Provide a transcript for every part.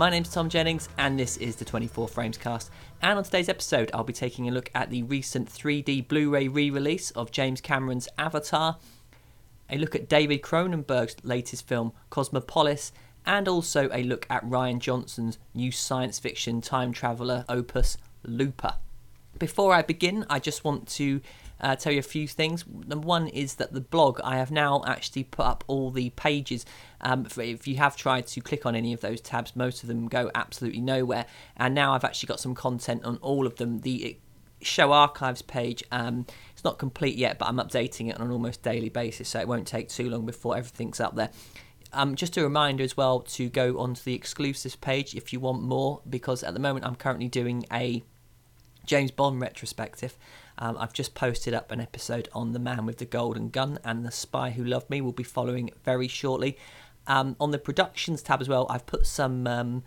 My name's Tom Jennings, and this is the 24 Frames cast. And on today's episode, I'll be taking a look at the recent 3D Blu ray re release of James Cameron's Avatar, a look at David Cronenberg's latest film, Cosmopolis, and also a look at Rian Johnson's new science fiction time traveller opus, Looper. Before I begin, I just want to uh, tell you a few things. Number one is that the blog, I have now actually put up all the pages. Um, if you have tried to click on any of those tabs, most of them go absolutely nowhere. And now I've actually got some content on all of them. The show archives page, um, it's not complete yet, but I'm updating it on an almost daily basis, so it won't take too long before everything's up there. Um, just a reminder as well to go onto the exclusives page if you want more, because at the moment I'm currently doing a James Bond retrospective. Um, I've just posted up an episode on The Man with the Golden Gun and The Spy Who Loved Me. will be following very shortly. Um, on the productions tab as well, I've put some um,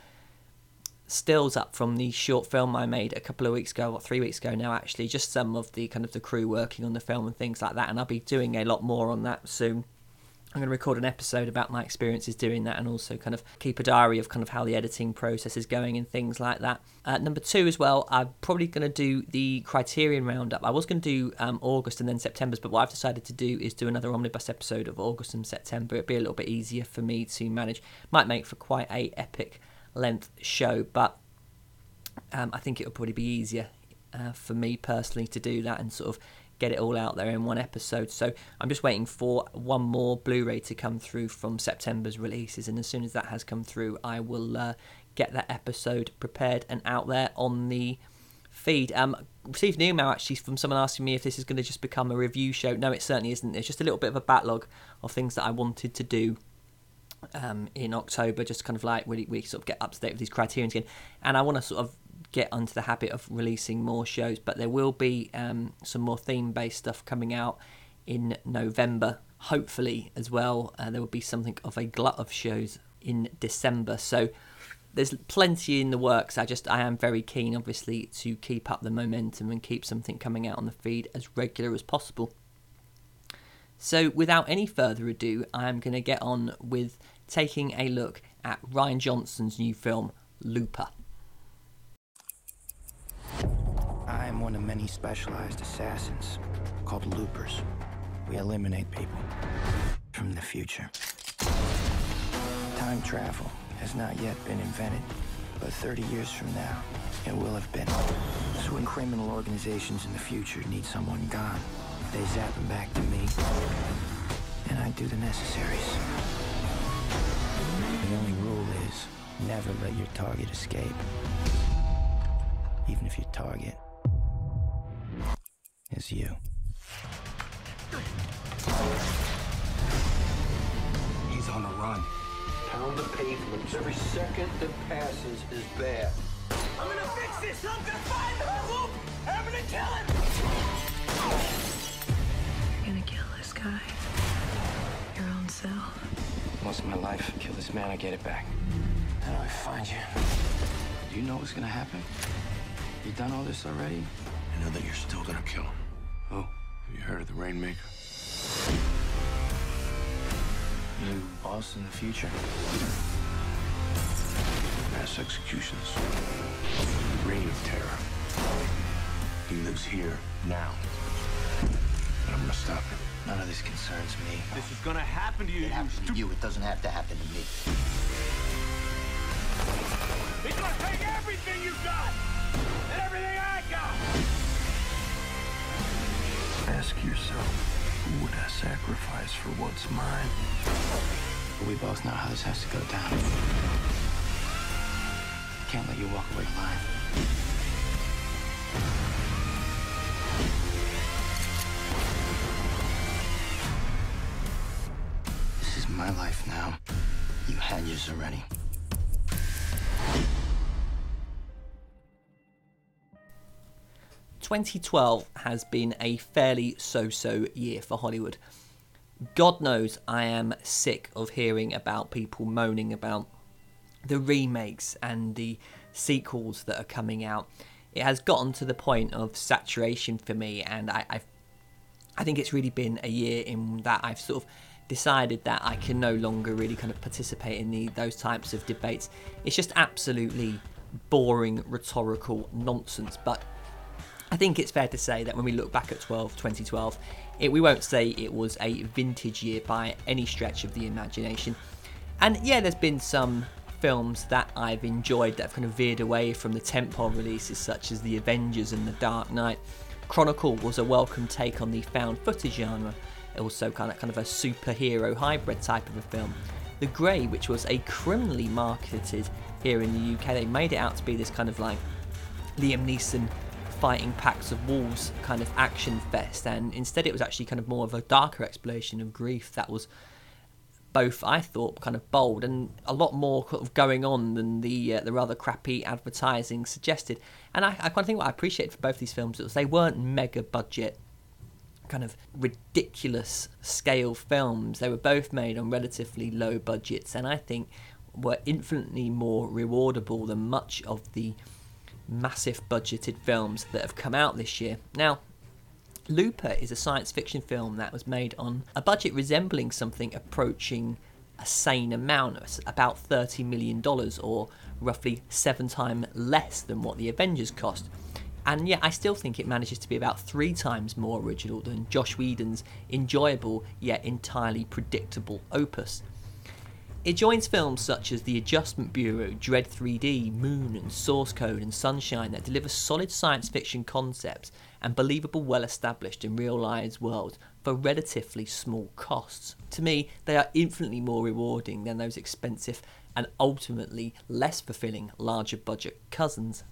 stills up from the short film I made a couple of weeks ago, or three weeks ago now, actually. Just some of the kind of the crew working on the film and things like that. And I'll be doing a lot more on that soon. I'm going to record an episode about my experiences doing that and also kind of keep a diary of kind of how the editing process is going and things like that. Uh, number two, as well, I'm probably going to do the Criterion Roundup. I was going to do um, August and then September's, but what I've decided to do is do another omnibus episode of August and September. It'd be a little bit easier for me to manage. Might make for quite a epic length show, but um, I think it would probably be easier uh, for me personally to do that and sort of get it all out there in one episode. So I'm just waiting for one more Blu-ray to come through from September's releases, and as soon as that has come through, I will uh, get that episode prepared and out there on the feed. Um, received an email actually from someone asking me if this is going to just become a review show. No, it certainly isn't. It's just a little bit of a backlog of things that I wanted to do um, in October, just kind of like we, we sort of get up to date with these criterions again. And I want to sort of get onto the habit of releasing more shows, but there will be um, some more theme based stuff coming out in November, hopefully, as well. Uh, there will be something of a glut of shows in December. So there's plenty in the works. I just I am very keen, obviously, to keep up the momentum and keep something coming out on the feed as regular as possible. So without any further ado, I am going to get on with taking a look at Rian Johnson's new film, Looper. I am one of many specialized assassins called loopers. We eliminate people from the future. Time travel has not yet been invented, but 30 years from now, it will have been. So when criminal organizations in the future need someone gone, they zap them back to me, and I do the necessaries. Never let your target escape. Even if your target is you. He's on the run. Pound the pavement. Every second that passes is bad. I'm gonna fix this! I'm gonna find the loop! I'm gonna kill him! You're gonna kill this guy. Your own self. Most of my life, kill this man, I get it back. How do I find you? Do you know what's gonna happen? You done all this already? I know that you're still gonna kill him. Oh, Have you heard of the Rainmaker? you boss in the future. Mass executions. Reign of terror. He lives here now. And I'm gonna stop him. None of this concerns me. This is gonna happen to you, It you happens to you. It doesn't have to happen to me. He's gonna take everything you got! And everything I got! Ask yourself, who would I sacrifice for what's mine? We both know how this has to go down. I can't let you walk away alive. This is my life now. You had yours already. Twenty twelve has been a fairly so-so year for Hollywood. God knows I am sick of hearing about people moaning about the remakes and the sequels that are coming out. It has gotten to the point of saturation for me, and I, I've I think it's really been a year in that I've sort of decided that I can no longer really kind of participate in the, those types of debates. It's just absolutely boring rhetorical nonsense. But I think it's fair to say that when we look back at 12, 2012, it, we won't say it was a vintage year by any stretch of the imagination. And yeah, there's been some films that I've enjoyed that have kind of veered away from the tentpole releases, such as The Avengers and The Dark Knight. Chronicle was a welcome take on the found footage genre, also kind of kind of a superhero hybrid type of a film. The Grey, which was a criminally marketed here in the UK, they made it out to be this kind of like Liam Neeson fighting packs of wolves kind of action fest, and instead it was actually kind of more of a darker exploration of grief that was both I thought kind of bold and a lot more of going on than the uh, the rather crappy advertising suggested. And I, I kind of think what I appreciate for both these films was they weren't mega budget kind of ridiculous scale films. They were both made on relatively low budgets, and I think were infinitely more rewardable than much of the massive budgeted films that have come out this year. Now, Looper is a science fiction film that was made on a budget resembling something approaching a sane amount, about $30 million, or roughly seven times less than what the Avengers cost. And yet, I still think it manages to be about three times more original than Joss Whedon's enjoyable yet entirely predictable opus. It joins films such as The Adjustment Bureau, Dredd 3D, Moon, and Source Code and Sunshine that deliver solid science fiction concepts and believable, well established and realised worlds for relatively small costs. To me, they are infinitely more rewarding than those expensive and ultimately less fulfilling larger budget cousins.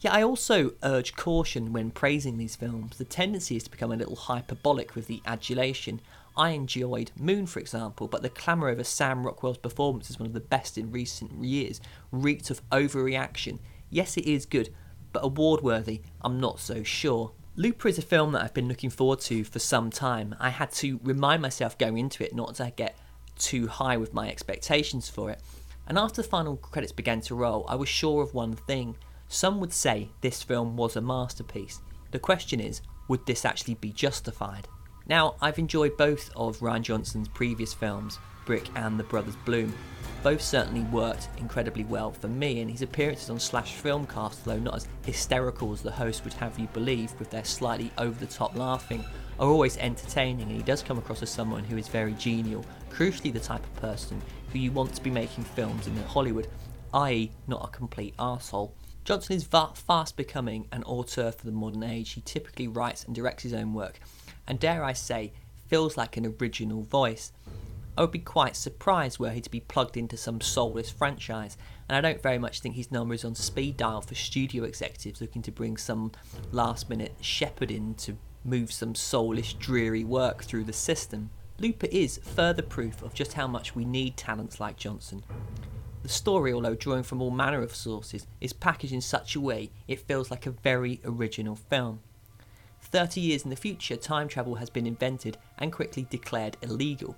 Yet I also urge caution when praising these films. The tendency is to become a little hyperbolic with the adulation. I enjoyed Moon, for example, but the clamour over Sam Rockwell's performance as one of the best in recent years reeked of overreaction. Yes, it is good, but award worthy, I'm not so sure. Looper is a film that I've been looking forward to for some time. I had to remind myself going into it not to get too high with my expectations for it. And after the final credits began to roll, I was sure of one thing some would say this film was a masterpiece. The question is, would this actually be justified? Now, I've enjoyed both of Rian Johnson's previous films, Brick and The Brothers Bloom. Both certainly worked incredibly well for me, and his appearances on Slash Filmcast, though not as hysterical as the host would have you believe with their slightly over the top laughing, are always entertaining, and he does come across as someone who is very genial, crucially, the type of person who you want to be making films in Hollywood, i.e., not a complete arsehole. Johnson is va- fast becoming an auteur for the modern age. He typically writes and directs his own work, and dare I say, feels like an original voice. I would be quite surprised were he to be plugged into some soulless franchise, and I don't very much think his number is on speed dial for studio executives looking to bring some last minute shepherd in to move some soulless, dreary work through the system. Looper is further proof of just how much we need talents like Johnson. The story, although drawing from all manner of sources, is packaged in such a way it feels like a very original film. 30 years in the future, time travel has been invented and quickly declared illegal.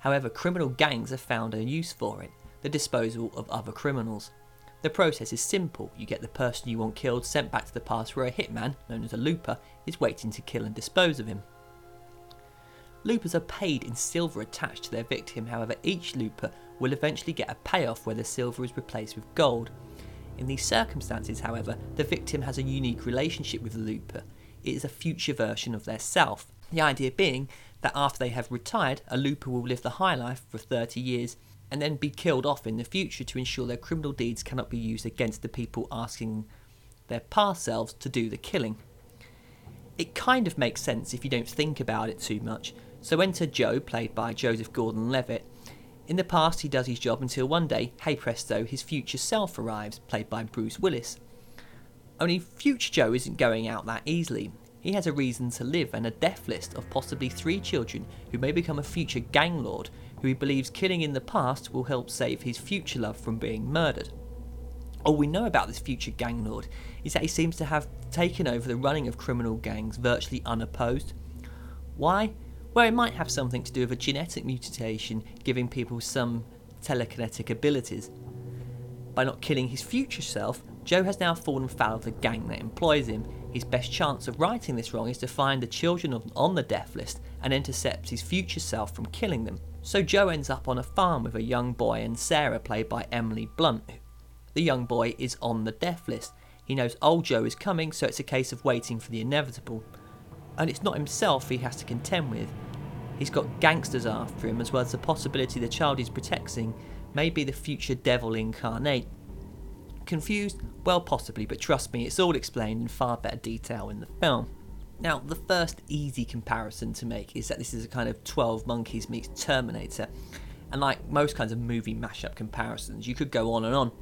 However, criminal gangs have found a use for it the disposal of other criminals. The process is simple you get the person you want killed sent back to the past where a hitman, known as a looper, is waiting to kill and dispose of him. Loopers are paid in silver attached to their victim, however, each looper will eventually get a payoff where the silver is replaced with gold. In these circumstances, however, the victim has a unique relationship with the looper. It is a future version of their self. The idea being that after they have retired, a looper will live the high life for 30 years and then be killed off in the future to ensure their criminal deeds cannot be used against the people asking their past selves to do the killing. It kind of makes sense if you don't think about it too much. So enter Joe, played by Joseph Gordon Levitt, in the past, he does his job until one day, hey presto, his future self arrives, played by Bruce Willis. Only future Joe isn't going out that easily. He has a reason to live and a death list of possibly three children who may become a future gang lord who he believes killing in the past will help save his future love from being murdered. All we know about this future gang lord is that he seems to have taken over the running of criminal gangs virtually unopposed. Why? Well, it might have something to do with a genetic mutation giving people some telekinetic abilities. By not killing his future self, Joe has now fallen foul of the gang that employs him. His best chance of righting this wrong is to find the children on the death list and intercepts his future self from killing them. So Joe ends up on a farm with a young boy and Sarah, played by Emily Blunt. The young boy is on the death list. He knows old Joe is coming, so it's a case of waiting for the inevitable. And it's not himself he has to contend with. He's got gangsters after him, as well as the possibility the child he's protecting may be the future devil incarnate. Confused? Well, possibly, but trust me, it's all explained in far better detail in the film. Now, the first easy comparison to make is that this is a kind of 12 Monkeys meets Terminator. And like most kinds of movie mashup comparisons, you could go on and on.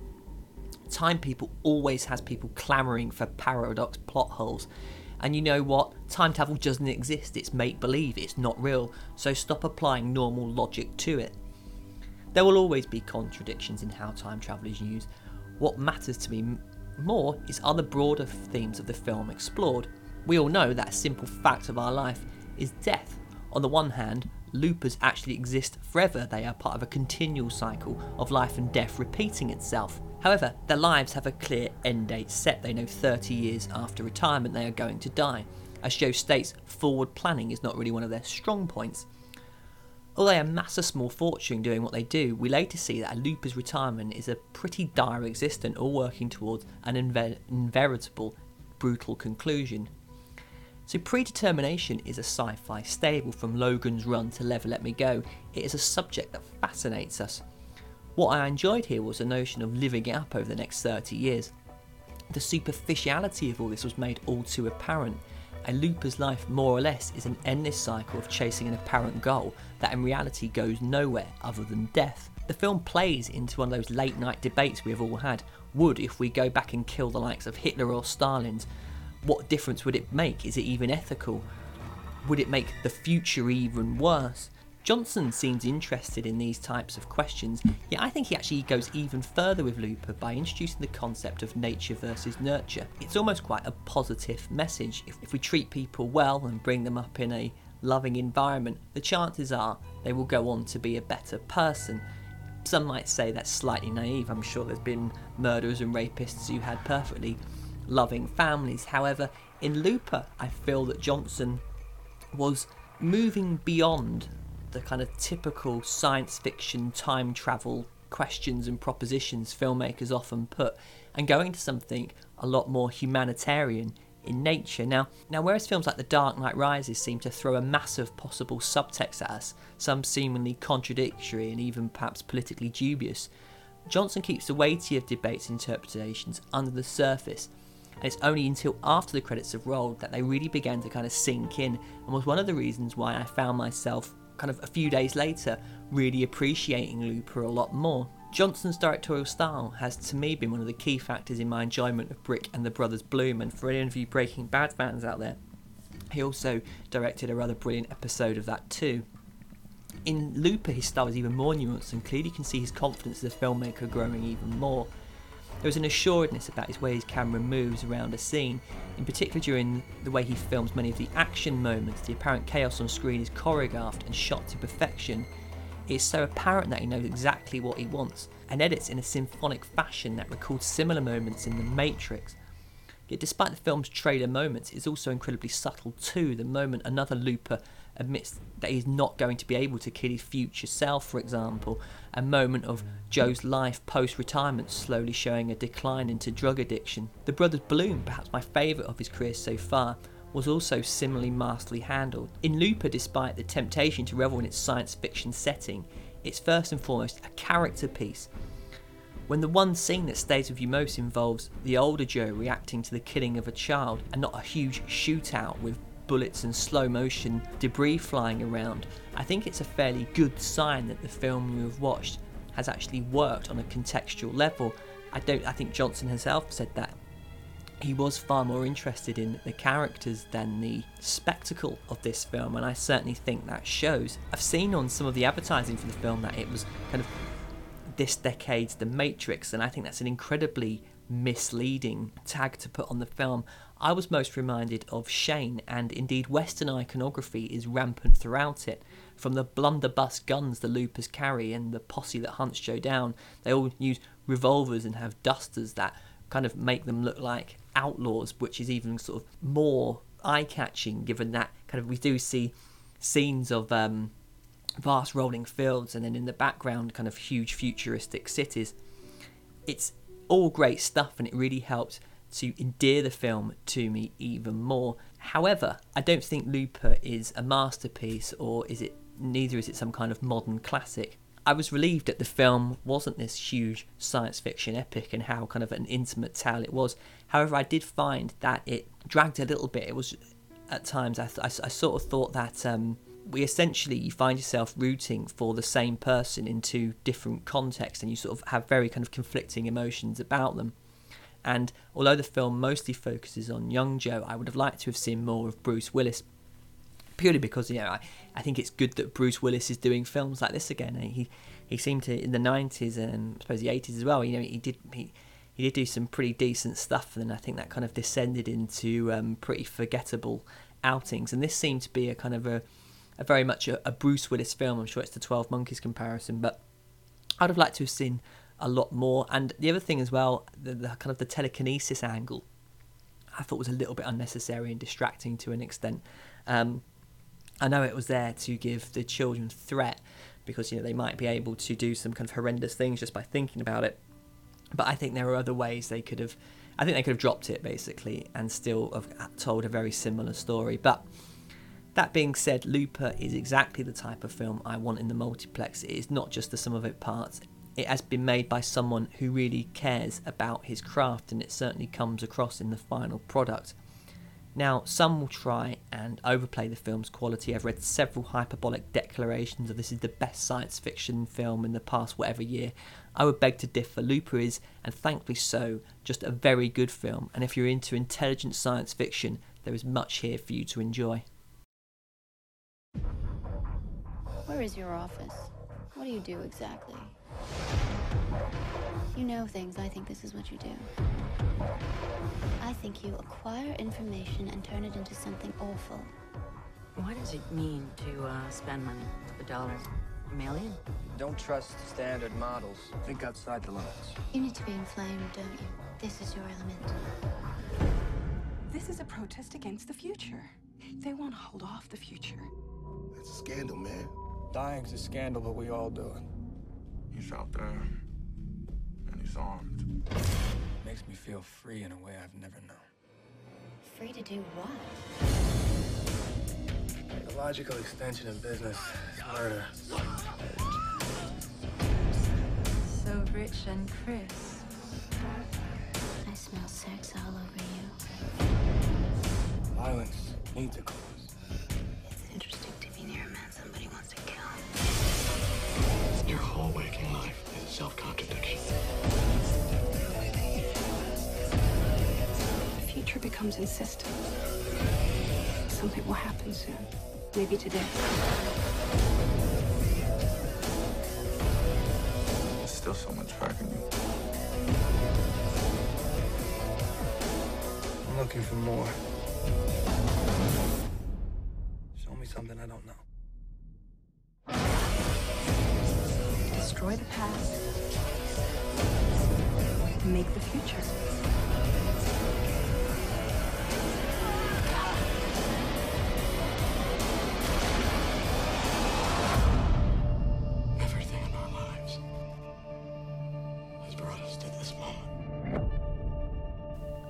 Time People always has people clamouring for paradox plot holes. And you know what? Time travel doesn't exist, it's make believe, it's not real, so stop applying normal logic to it. There will always be contradictions in how time travel is used. What matters to me more is are the broader themes of the film explored. We all know that a simple fact of our life is death. On the one hand, loopers actually exist forever, they are part of a continual cycle of life and death repeating itself. However, their lives have a clear end date set. They know 30 years after retirement they are going to die. As Joe states, forward planning is not really one of their strong points. Although they amass a small fortune doing what they do, we later see that a looper's retirement is a pretty dire existence, all working towards an inveritable, brutal conclusion. So, Predetermination is a sci fi stable from Logan's Run to Never Let Me Go. It is a subject that fascinates us. What I enjoyed here was the notion of living it up over the next 30 years. The superficiality of all this was made all too apparent. A looper's life, more or less, is an endless cycle of chasing an apparent goal that in reality goes nowhere other than death. The film plays into one of those late night debates we have all had. Would, if we go back and kill the likes of Hitler or Stalin, what difference would it make? Is it even ethical? Would it make the future even worse? Johnson seems interested in these types of questions, yet I think he actually goes even further with Looper by introducing the concept of nature versus nurture. It's almost quite a positive message. If, if we treat people well and bring them up in a loving environment, the chances are they will go on to be a better person. Some might say that's slightly naive. I'm sure there's been murderers and rapists who had perfectly loving families. However, in Looper, I feel that Johnson was moving beyond the kind of typical science fiction time travel questions and propositions filmmakers often put and going to something a lot more humanitarian in nature. Now, now whereas films like The Dark Knight Rises seem to throw a massive possible subtext at us, some seemingly contradictory and even perhaps politically dubious, Johnson keeps the weighty of debates and interpretations under the surface. And it's only until after the credits have rolled that they really began to kind of sink in, and was one of the reasons why I found myself kind of a few days later, really appreciating Looper a lot more. Johnson's directorial style has to me been one of the key factors in my enjoyment of Brick and the Brothers Bloom, and for any of you Breaking Bad fans out there, he also directed a rather brilliant episode of that too. In Looper, his style is even more nuanced, and clearly you can see his confidence as a filmmaker growing even more. There is an assuredness about his way his camera moves around a scene, in particular during the way he films many of the action moments. The apparent chaos on screen is choreographed and shot to perfection. It is so apparent that he knows exactly what he wants and edits in a symphonic fashion that recalls similar moments in The Matrix. Yet, despite the film's trailer moments, it's also incredibly subtle too. The moment another looper admits that he's not going to be able to kill his future self, for example, a moment of Joe's life post retirement slowly showing a decline into drug addiction. The Brothers Bloom, perhaps my favourite of his career so far, was also similarly masterly handled. In Looper, despite the temptation to revel in its science fiction setting, it's first and foremost a character piece when the one scene that stays with you most involves the older Joe reacting to the killing of a child and not a huge shootout with bullets and slow motion debris flying around, I think it's a fairly good sign that the film you have watched has actually worked on a contextual level. I don't I think Johnson himself said that he was far more interested in the characters than the spectacle of this film, and I certainly think that shows. I've seen on some of the advertising for the film that it was kind of this decade's The Matrix, and I think that's an incredibly misleading tag to put on the film. I was most reminded of Shane, and indeed, Western iconography is rampant throughout it. From the blunderbuss guns the loopers carry and the posse that hunts Joe down, they all use revolvers and have dusters that kind of make them look like outlaws, which is even sort of more eye catching given that kind of we do see scenes of um, vast rolling fields and then in the background kind of huge futuristic cities. It's all great stuff and it really helped to endear the film to me even more. However, I don't think Looper is a masterpiece or is it neither is it some kind of modern classic. I was relieved that the film wasn't this huge science fiction epic and how kind of an intimate tale it was. However, I did find that it dragged a little bit. It was at times I, th- I, I sort of thought that um, we essentially you find yourself rooting for the same person in two different contexts and you sort of have very kind of conflicting emotions about them. And although the film mostly focuses on young Joe, I would have liked to have seen more of Bruce Willis purely because you know I, I think it's good that Bruce Willis is doing films like this again. He he seemed to in the nineties and I suppose the eighties as well. You know he did he he did do some pretty decent stuff, and I think that kind of descended into um, pretty forgettable outings. And this seemed to be a kind of a, a very much a, a Bruce Willis film. I'm sure it's the Twelve Monkeys comparison, but I'd have liked to have seen a lot more. And the other thing as well, the, the kind of the telekinesis angle, I thought was a little bit unnecessary and distracting to an extent. Um, I know it was there to give the children threat because you know they might be able to do some kind of horrendous things just by thinking about it. But I think there are other ways they could have. I think they could have dropped it basically and still have told a very similar story. But that being said, Looper is exactly the type of film I want in the multiplex. It is not just the sum of its parts. It has been made by someone who really cares about his craft, and it certainly comes across in the final product. Now, some will try and overplay the film's quality. I've read several hyperbolic declarations of this is the best science fiction film in the past whatever year. I would beg to differ. Looper is, and thankfully so, just a very good film, and if you're into intelligent science fiction, there is much here for you to enjoy. Where is your office? What do you do exactly? You know things. I think this is what you do. I think you acquire information and turn it into something awful. What does it mean to uh, spend money? A dollar a million? Don't trust standard models. Think outside the lines. You need to be inflamed, don't you? This is your element. This is a protest against the future. They want to hold off the future. That's a scandal, man. Dying's a scandal, but we all do it. He's out there. And he's armed. Makes me feel free in a way I've never known. Free to do what? The logical extension of business is murder. So rich and crisp. I smell sex all over you. Violence needs a cause. Self-contradiction. The future becomes insistent. Something will happen soon. Maybe today. There's still so much tracking you. I'm looking for more. Show me something I don't know. Destroy the past. Make the future. Everything in our lives has brought us to this moment.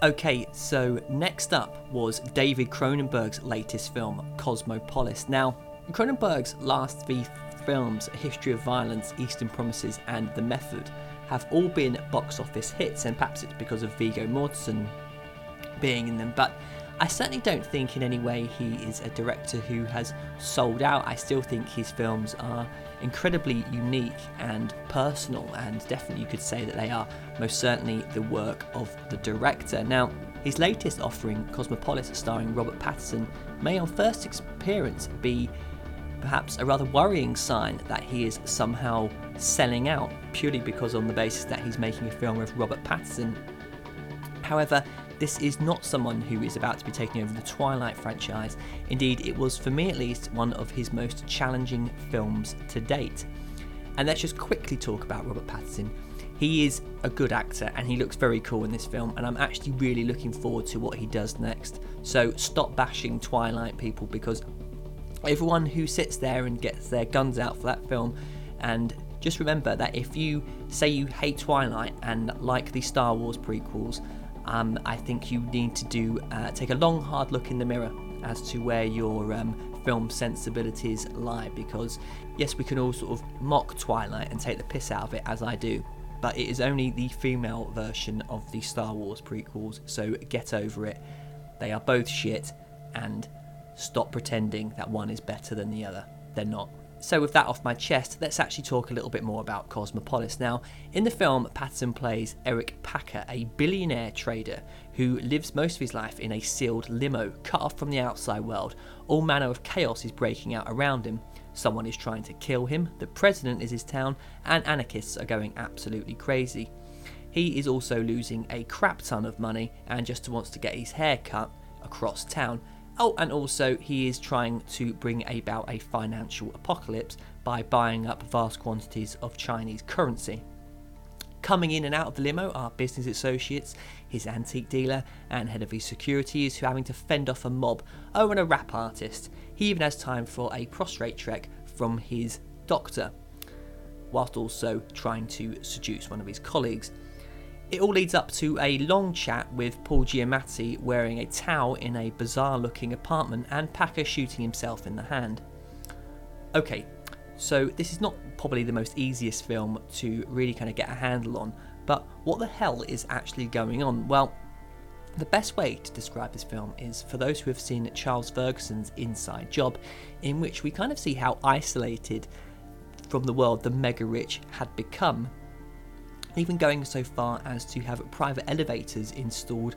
Okay, so next up was David Cronenberg's latest film, Cosmopolis. Now, Cronenberg's last three films, A History of Violence, Eastern Promises, and The Method, have all been box office hits, and perhaps it's because of Viggo Mortensen being in them, but I certainly don't think in any way he is a director who has sold out. I still think his films are incredibly unique and personal, and definitely you could say that they are most certainly the work of the director. Now, his latest offering, Cosmopolis, starring Robert Pattinson, may on first appearance be perhaps a rather worrying sign that he is somehow selling out purely because on the basis that he's making a film with Robert Pattinson. However, this is not someone who is about to be taking over the Twilight franchise. Indeed, it was, for me at least, one of his most challenging films to date. And let's just quickly talk about Robert Pattinson. He is a good actor and he looks very cool in this film, and I'm actually really looking forward to what he does next. So stop bashing Twilight, people, because everyone who sits there and gets their guns out for that film and just remember that if you say you hate Twilight and like the Star Wars prequels, um, I think you need to do uh, take a long, hard look in the mirror as to where your um, film sensibilities lie. Because yes, we can all sort of mock Twilight and take the piss out of it, as I do, but it is only the female version of the Star Wars prequels. So get over it. They are both shit, and stop pretending that one is better than the other. They're not. So, with that off my chest, let's actually talk a little bit more about Cosmopolis. Now, in the film, Pattinson plays Eric Packer, a billionaire trader who lives most of his life in a sealed limo, cut off from the outside world. All manner of chaos is breaking out around him. Someone is trying to kill him, the president is his town, and anarchists are going absolutely crazy. He is also losing a crap ton of money and just wants to get his hair cut across town Oh, and also he is trying to bring about a financial apocalypse by buying up vast quantities of Chinese currency. Coming in and out of the limo are business associates, his antique dealer, and head of his securities who are having to fend off a mob. Oh, and a rap artist. He even has time for a prostrate trek from his doctor, whilst also trying to seduce one of his colleagues. It all leads up to a long chat with Paul Giamatti wearing a towel in a bizarre looking apartment and Packer shooting himself in the hand. Okay, so this is not probably the most easiest film to really kind of get a handle on, but what the hell is actually going on? Well, the best way to describe this film is for those who have seen Charles Ferguson's Inside Job, in which we kind of see how isolated from the world the mega rich had become even going so far as to have private elevators installed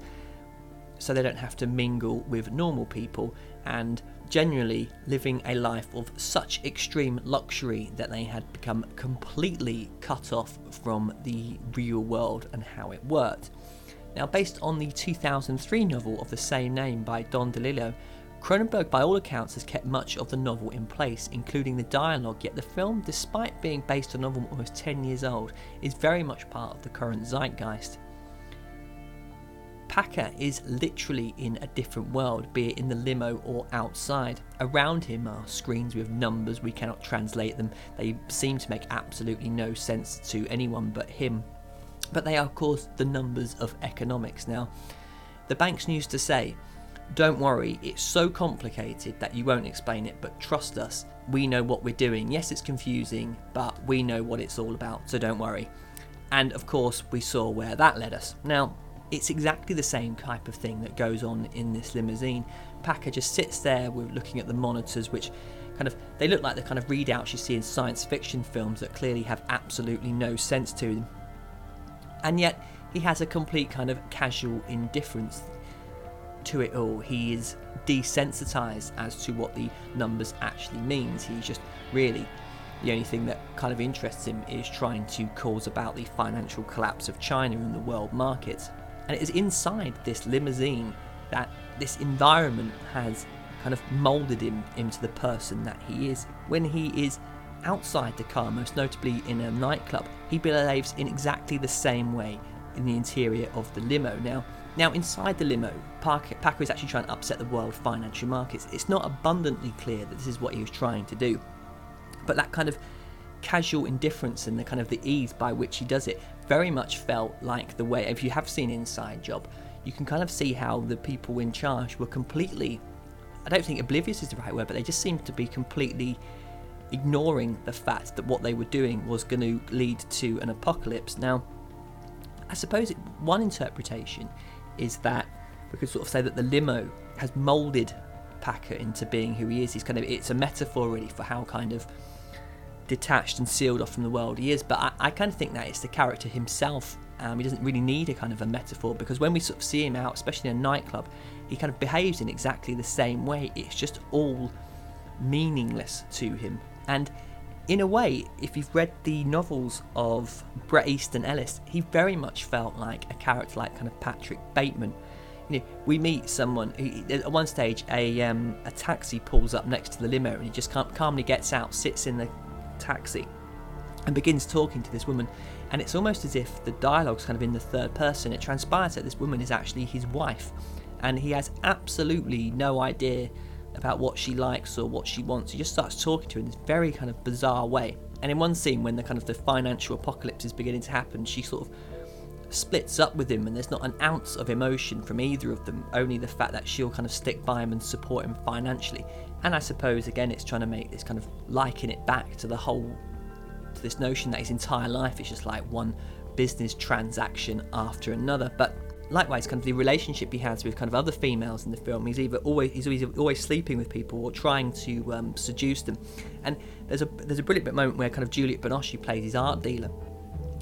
so they don't have to mingle with normal people and generally living a life of such extreme luxury that they had become completely cut off from the real world and how it worked. Now, based on the 2003 novel of the same name by Don DeLillo, Cronenberg, by all accounts, has kept much of the novel in place, including the dialogue, yet the film, despite being based on a novel almost 10 years old, is very much part of the current zeitgeist. Packer is literally in a different world, be it in the limo or outside. Around him are screens with numbers, we cannot translate them, they seem to make absolutely no sense to anyone but him. But they are, of course, the numbers of economics. Now, the banks used to say, don't worry, it's so complicated that you won't explain it, but trust us, we know what we're doing. Yes, it's confusing, but we know what it's all about, so don't worry. And of course, we saw where that led us. Now, it's exactly the same type of thing that goes on in this limousine. Packer just sits there with looking at the monitors, which kind of they look like the kind of readouts you see in science fiction films that clearly have absolutely no sense to them. And yet, he has a complete kind of casual indifference to it all. He is desensitized as to what the numbers actually means. He's just really the only thing that kind of interests him is trying to cause about the financial collapse of China and the world market. And it is inside this limousine that this environment has kind of molded him into the person that he is. When he is outside the car, most notably in a nightclub, he behaves in exactly the same way in the interior of the limo. Now, now, inside the limo, Packer, is actually trying to upset the world financial markets. It's not abundantly clear that this is what he was trying to do, but that kind of casual indifference and the kind of the ease by which he does it very much felt like the way. If you have seen Inside Job, you can kind of see how the people in charge were completely. I don't think oblivious is the right word, but they just seemed to be completely ignoring the fact that what they were doing was going to lead to an apocalypse. Now, I suppose one interpretation is that we could sort of say that the limo has molded Packer into being who he is. He's kind of it's a metaphor really for how kind of detached and sealed off from the world he is. But I, I kind of think that it's the character himself. Um, he doesn't really need a kind of a metaphor because when we sort of see him out, especially in a nightclub, he kind of behaves in exactly the same way. It's just all meaningless to him. And in a way, if you've read the novels of Bret Easton Ellis, he very much felt like a character like kind of Patrick Bateman. You know, we meet someone at one stage. A um, a taxi pulls up next to the limo, and he just calmly gets out, sits in the taxi, and begins talking to this woman. And it's almost as if the dialogue's kind of in the third person. It transpires that this woman is actually his wife, and he has absolutely no idea about what she likes or what she wants. He just starts talking to her in this very kind of bizarre way. And in one scene, when the kind of the financial apocalypse is beginning to happen, she sort of splits up with him, and there's not an ounce of emotion from either of them. Only the fact that she'll kind of stick by him and support him financially. And I suppose again, it's trying to make this kind of liken it back to the whole, to this notion that his entire life is just like one business transaction after another. But likewise, kind of the relationship he has with kind of other females in the film, he's either always he's always, always sleeping with people or trying to um, seduce them. And there's a there's a brilliant bit moment where kind of Juliette Binoche plays his art dealer.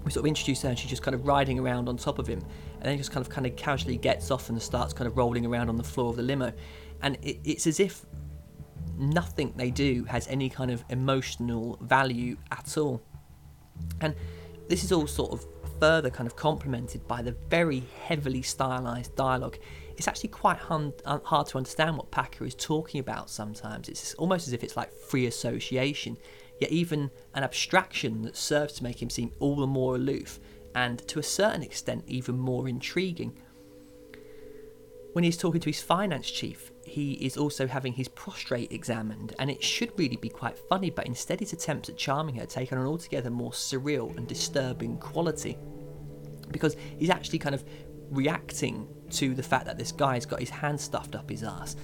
We sort of introduce her and she's just kind of riding around on top of him, and then just kind of kind of casually gets off and starts kind of rolling around on the floor of the limo, and it, it's as if nothing they do has any kind of emotional value at all. And this is all sort of further kind of complemented by the very heavily stylized dialogue. It's actually quite hard, hard to understand what Packer is talking about sometimes. It's almost as if it's like free association, yet even an abstraction that serves to make him seem all the more aloof and to a certain extent even more intriguing. When he's talking to his finance chief, he is also having his prostrate examined, and it should really be quite funny, but instead his attempts at charming her take on an altogether more surreal and disturbing quality. Because he's actually kind of reacting to the fact that this guy's got his hand stuffed up his ass.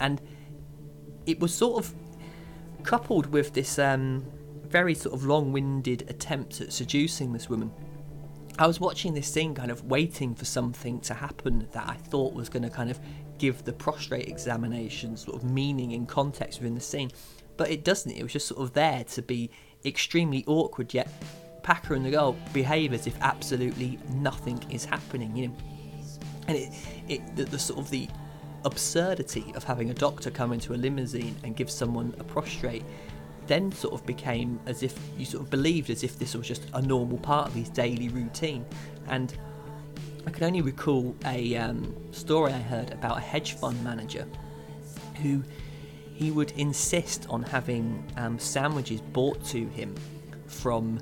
And it was sort of coupled with this um, very sort of long winded attempt at seducing this woman. I was watching this scene, kind of waiting for something to happen that I thought was going to kind of give the prostrate examination sort of meaning and context within the scene, but it doesn't. It was just sort of there to be extremely awkward, yet Packer and the girl behave as if absolutely nothing is happening, you know. And it, it the, the sort of the absurdity of having a doctor come into a limousine and give someone a prostrate then sort of became as if you sort of believed as if this was just a normal part of his daily routine. And I can only recall a um, story I heard about a hedge fund manager who he would insist on having um, sandwiches brought to him from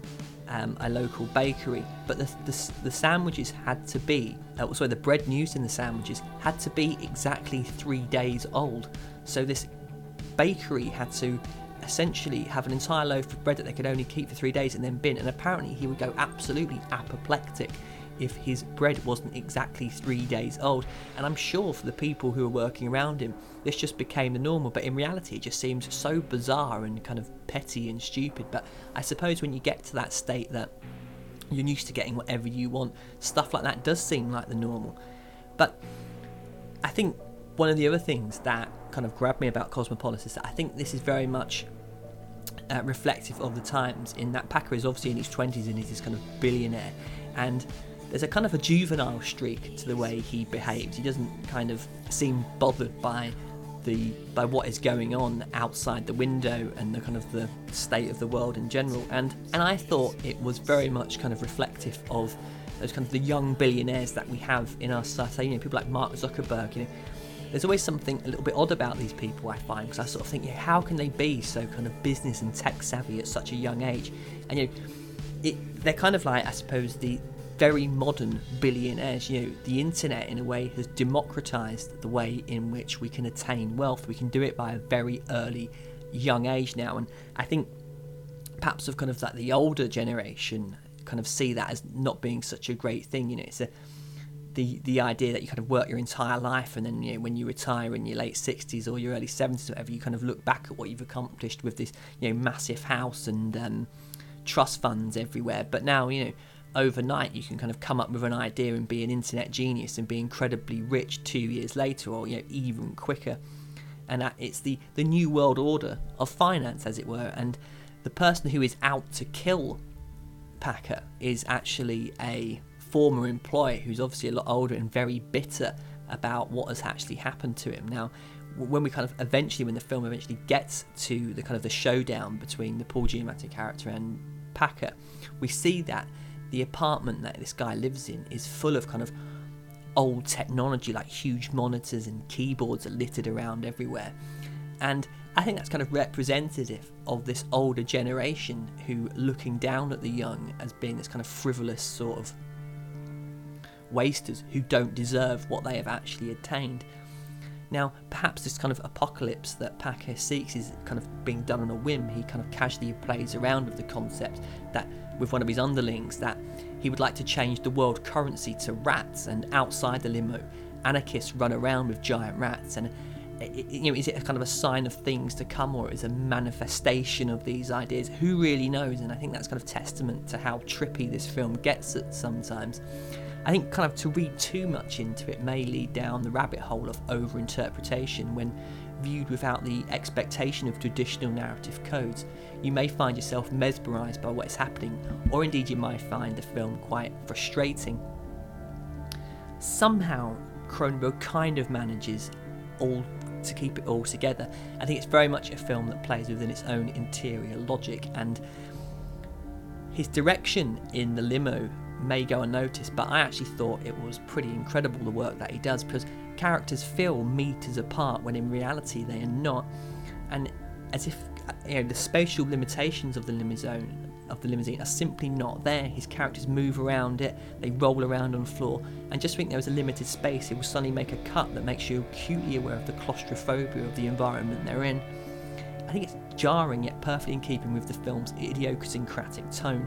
um, a local bakery, but the, the, the sandwiches had to be, uh, sorry, the bread used in the sandwiches had to be exactly three days old. So this bakery had to essentially have an entire loaf of bread that they could only keep for three days and then bin. And apparently, he would go absolutely apoplectic if his bread wasn't exactly three days old. And I'm sure for the people who were working around him, this just became the normal. But in reality, it just seems so bizarre and kind of petty and stupid. But I suppose when you get to that state that you're used to getting whatever you want, stuff like that does seem like the normal. But I think one of the other things that kind of grabbed me about Cosmopolis is that I think this is very much uh, reflective of the times in that Packer is obviously in his 20s and he's this kind of billionaire and there's a kind of a juvenile streak to the way he behaves. He doesn't kind of seem bothered by the by what is going on outside the window and the kind of the state of the world in general. And and I thought it was very much kind of reflective of those kind of the young billionaires that we have in our society. You know, people like Mark Zuckerberg. You know, there's always something a little bit odd about these people I find because I sort of think, yeah, how can they be so kind of business and tech savvy at such a young age? And you know, it, they're kind of like I suppose the very modern billionaires. You the internet in a way has democratized the way in which we can attain wealth. We can do it by a very early, young age now, and I think perhaps of kind of like the older generation kind of see that as not being such a great thing. You know, it's a the the idea that you kind of work your entire life and then you know, when you retire in your late 60s or your early 70s or whatever you kind of look back at what you've accomplished with this you know massive house and um, trust funds everywhere but now you know overnight you can kind of come up with an idea and be an internet genius and be incredibly rich two years later or you know even quicker and it's the the new world order of finance as it were and the person who is out to kill Packer is actually a former employee who's obviously a lot older and very bitter about what has actually happened to him. Now, when we kind of eventually, when the film eventually gets to the kind of the showdown between the Paul Giamatti character and Packer, we see that the apartment that this guy lives in is full of kind of old technology, like huge monitors and keyboards are littered around everywhere. And I think that's kind of representative of this older generation who looking down at the young as being this kind of frivolous sort of wasters who don't deserve what they have actually attained. Now, perhaps this kind of apocalypse that Packer seeks is kind of being done on a whim. He kind of casually plays around with the concept that with one of his underlings that he would like to change the world currency to rats, and outside the limo, anarchists run around with giant rats. And you know, is it a kind of a sign of things to come, or is it a manifestation of these ideas? Who really knows? And I think that's kind of testament to how trippy this film gets at sometimes. I think kind of to read too much into it may lead down the rabbit hole of overinterpretation when viewed without the expectation of traditional narrative codes. You may find yourself mesmerised by what is happening, or indeed you might find the film quite frustrating. Somehow, Cronenberg kind of manages all to keep it all together. I think it's very much a film that plays within its own interior logic, and his direction in the limo may go unnoticed, but I actually thought it was pretty incredible the work that he does because characters feel meters apart when in reality they are not, and as if you know the spatial limitations of the limousine of the limousine are simply not there. His characters move around it, they roll around on the floor, and just think there is a limited space, it will suddenly make a cut that makes you acutely aware of the claustrophobia of the environment they're in. I think it's jarring yet perfectly in keeping with the film's idiosyncratic tone.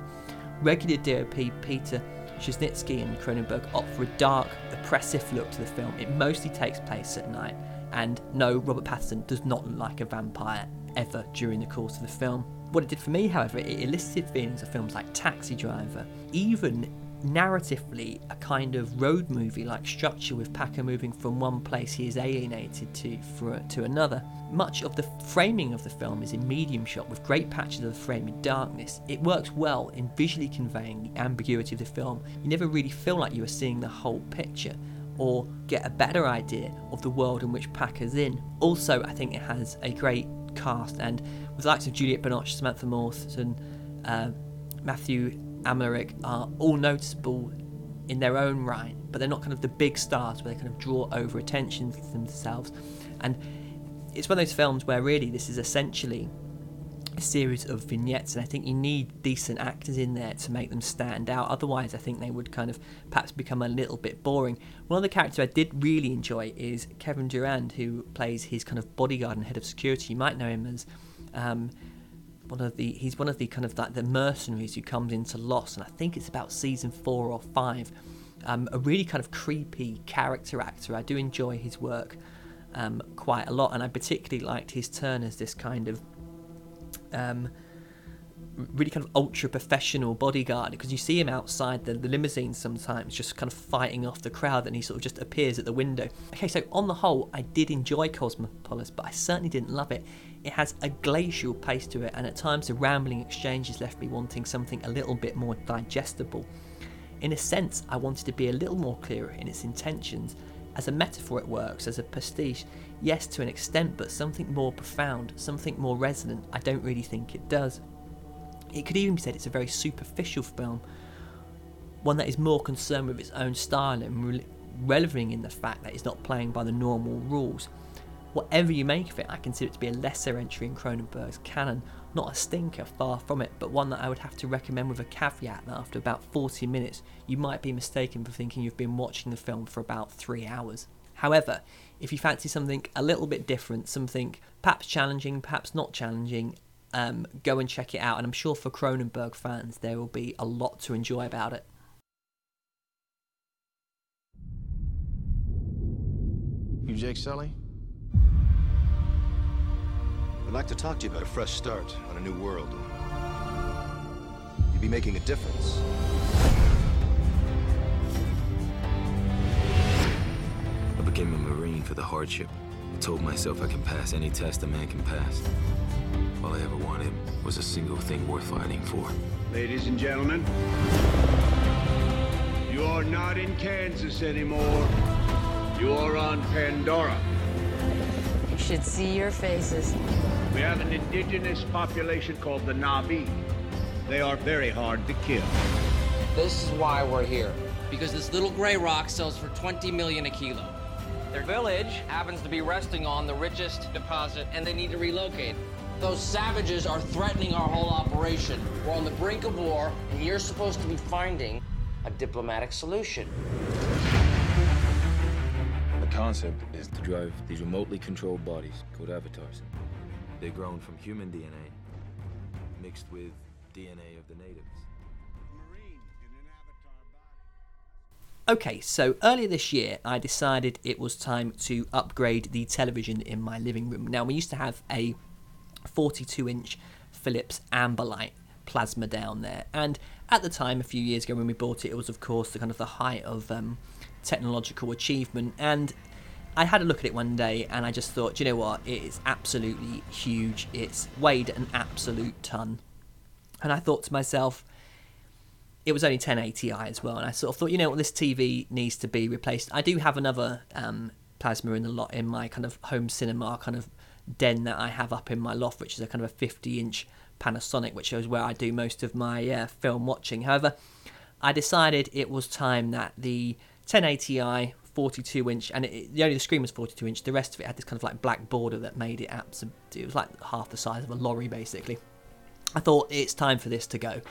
Regular DOP Peter Suschitzky and Cronenberg opt for a dark, oppressive look to the film. It mostly takes place at night, and no, Robert Pattinson does not look like a vampire ever during the course of the film. What it did for me, however, it elicited feelings of films like Taxi Driver, even narratively a kind of road movie like structure with Packer moving from one place he is alienated to for, to another. Much of the framing of the film is in medium shot with great patches of the frame in darkness. It works well in visually conveying the ambiguity of the film. You never really feel like you are seeing the whole picture or get a better idea of the world in which Packer's in. Also, I think it has a great cast and with the likes of Juliette Binoche, Samantha Morton, uh, Matthew Amalric are all noticeable in their own right, but they're not kind of the big stars where they kind of draw over attention to themselves. And it's one of those films where really this is essentially a series of vignettes, and I think you need decent actors in there to make them stand out. Otherwise, I think they would kind of perhaps become a little bit boring. One of the characters I did really enjoy is Kevin Durand, who plays his kind of bodyguard and head of security. You might know him as um, one of the he's one of the kind of like the mercenaries who comes into Lost, and I think it's about season four or five. Um, a really kind of creepy character actor. I do enjoy his work um, quite a lot, and I particularly liked his turn as this kind of um, really kind of ultra professional bodyguard because you see him outside the, the limousine sometimes just kind of fighting off the crowd and he sort of just appears at the window. Okay, so on the whole, I did enjoy Cosmopolis, but I certainly didn't love it. It has a glacial pace to it, and at times the rambling exchanges left me wanting something a little bit more digestible. In a sense, I wanted to be a little more clearer in its intentions. As a metaphor, it works, as a pastiche, yes, to an extent, but something more profound, something more resonant, I don't really think it does. It could even be said it's a very superficial film, one that is more concerned with its own style and re- reveling in the fact that it's not playing by the normal rules. Whatever you make of it, I consider it to be a lesser entry in Cronenberg's canon, not a stinker, far from it, but one that I would have to recommend with a caveat that after about 40 minutes, you might be mistaken for thinking you've been watching the film for about three hours. However, if you fancy something a little bit different, something perhaps challenging, perhaps not challenging, um, go and check it out. And I'm sure for Cronenberg fans, there will be a lot to enjoy about it. You Jake Sully? I'd like to talk to you about a fresh start on a new world. You'd be making a difference. I became a Marine for the hardship. I told myself I can pass any test a man can pass. All I ever wanted was a single thing worth fighting for. Ladies and gentlemen, you are not in Kansas anymore. You are on Pandora. You should see your faces. We have an indigenous population called the Na'vi. They are very hard to kill. This is why we're here. Because this little gray rock sells for 20 million a kilo. Their village happens to be resting on the richest deposit, and they need to relocate. Those savages are threatening our whole operation. We're on the brink of war, and you're supposed to be finding a diplomatic solution. The concept is to drive these remotely controlled bodies called avatars. They're grown from human DNA mixed with DNA of the natives. Okay, so earlier this year, I decided it was time to upgrade the television in my living room. Now, we used to have a 42 inch Philips Ambilight plasma down there, and at the time, a few years ago when we bought it, it was, of course, the kind of the height of um, technological achievement. And I had a look at it one day, and I just thought, you know what, it is absolutely huge. It's weighed an absolute ton. And I thought to myself, it was only 1080i as well, and I sort of thought, you know what, this TV needs to be replaced. I do have another um, plasma in the lot in my kind of home cinema kind of den that I have up in my loft, which is a kind of a 50 inch Panasonic, which is where I do most of my uh, film watching. However, I decided it was time that the 1080i 42 inch, and it, the only the screen was 42 inch. The rest of it had this kind of like black border that made it absolute. It was like half the size of a lorry, basically. I thought it's time for this to go,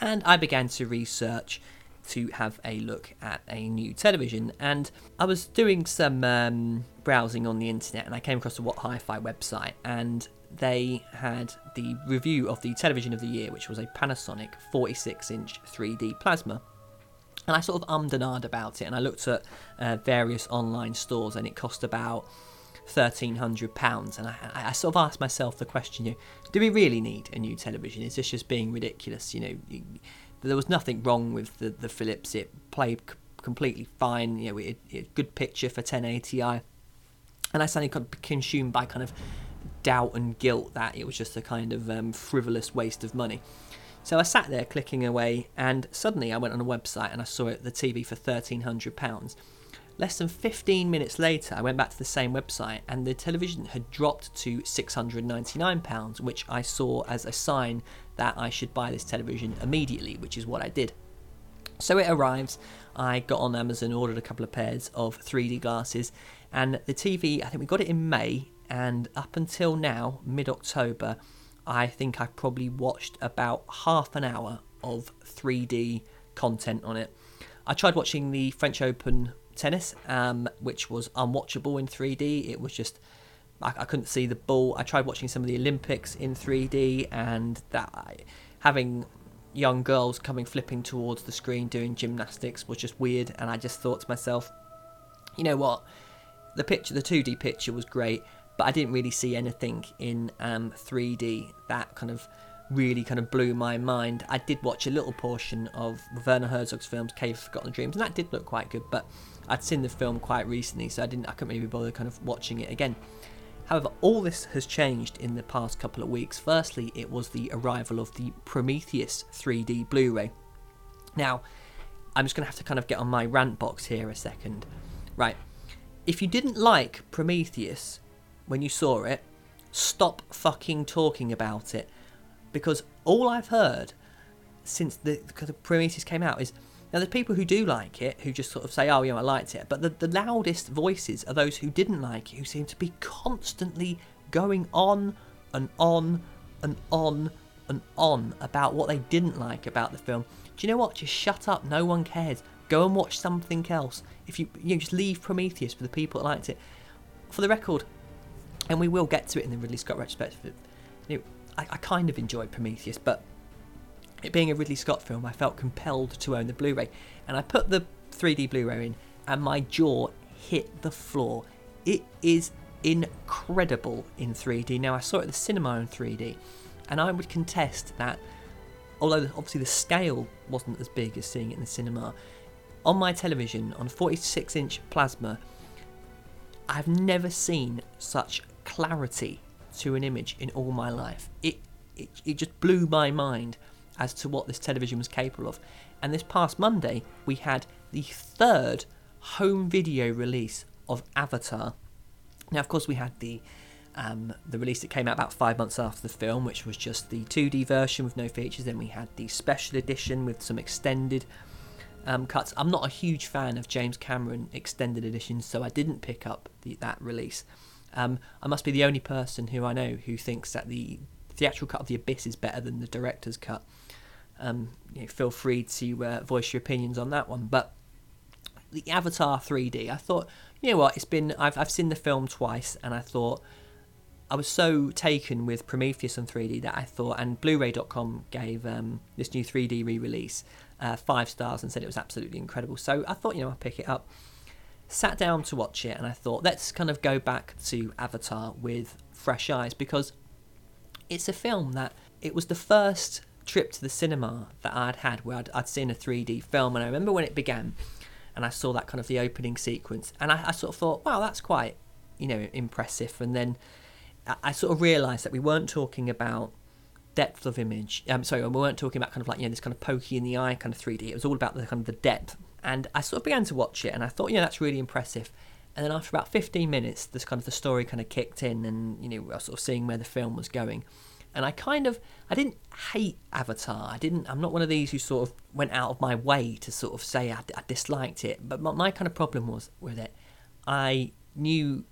and I began to research to have a look at a new television. And I was doing some um, browsing on the internet, and I came across the What Hi-Fi website, and they had the review of the television of the year, which was a Panasonic 46-inch 3D plasma. And I sort of ummed and ahed about it, and I looked at uh, various online stores, and it cost about thirteen hundred pounds, and I, I, sort of asked myself the question: you know, Do we really need a new television? Is this just being ridiculous? You know, there was nothing wrong with the the Philips; it played c- completely fine. You know, it, it good picture for 1080i, and I suddenly got consumed by kind of doubt and guilt that it was just a kind of um, frivolous waste of money. So I sat there clicking away, and suddenly I went on a website and I saw it the TV for thirteen hundred pounds Less than 15 minutes later, I went back to the same website and the television had dropped to £699, which I saw as a sign that I should buy this television immediately, which is what I did. So it arrives, I got on Amazon, ordered a couple of pairs of 3D glasses, and the TV, I think we got it in May, and up until now, mid October, I think I've probably watched about half an hour of 3D content on it. I tried watching the French Open tennis, um, which was unwatchable in 3D. It was just I, I, couldn't see the ball. I tried watching some of the Olympics in 3D, and that I, having young girls coming flipping towards the screen doing gymnastics was just weird. And I just thought to myself, you know what, the picture, the 2D picture was great, but I didn't really see anything in um, 3D that kind of really kind of blew my mind. I did watch a little portion of Werner Herzog's films Cave of Forgotten Dreams, and that did look quite good, but I'd seen the film quite recently, so I didn't I couldn't really bother kind of watching it again. However, all this has changed in the past couple of weeks. Firstly, it was the arrival of the Prometheus 3D Blu-ray. Now, I'm just going to have to kind of get on my rant box here a second. Right. If you didn't like Prometheus when you saw it, stop fucking talking about it because all I've heard since the, the Prometheus came out is now, there's people who do like it, who just sort of say, oh, know, I liked it. But the, the loudest voices are those who didn't like it, who seem to be constantly going on and on and on and on about what they didn't like about the film. Do you know what? Just shut up. No one cares. Go and watch something else. If you, you know, just leave Prometheus for the people that liked it. For the record, and we will get to it in the Ridley Scott retrospective. You know, I, I kind of enjoyed Prometheus, but it being a Ridley Scott film, I felt compelled to own the Blu ray. And I put the 3D Blu ray in, and my jaw hit the floor. It is incredible in 3D. Now, I saw it at the cinema in 3D, and I would contest that, although obviously the scale wasn't as big as seeing it in the cinema, on my television, on 46 inch plasma, I've never seen such clarity to an image in all my life. It, it, it just blew my mind as to what this television was capable of. And this past Monday, we had the third home video release of Avatar. Now, of course, we had the um, the release that came out about five months after the film, which was just the 2D version with no features. Then we had the special edition with some extended um, cuts. I'm not a huge fan of James Cameron extended editions, so I didn't pick up the, that release. Um, I must be the only person who I know who thinks that the theatrical cut of The Abyss is better than the director's cut um, you know, feel free to uh, voice your opinions on that one. But the Avatar 3D. I thought, you know what, it's been I've I've seen the film twice, and I thought I was so taken with Prometheus on 3D that I thought, and Blu-ray.com gave um, this new 3D re-release uh, five stars and said it was absolutely incredible. So I thought, you know, I'll pick it up. Sat down to watch it, and I thought, let's kind of go back to Avatar with fresh eyes because it's a film that it was the first trip to the cinema that I'd had where I'd, I'd seen a 3D film, and I remember when it began, and I saw that kind of the opening sequence, and I, I sort of thought, wow, that's quite, you know, impressive, and then I sort of realised that we weren't talking about depth of image. Um, sorry, we weren't talking about kind of like you know this kind of pokey in the eye kind of 3D. It was all about the kind of the depth. And I sort of began to watch it, and I thought, you know, that's really impressive. And then after about 15 minutes, this kind of the story kind of kicked in, and you know, I was sort of seeing where the film was going. And I kind of, I didn't hate Avatar. I didn't. I'm not one of these who sort of went out of my way to sort of say I, I disliked it. But my, my kind of problem was with it, I knew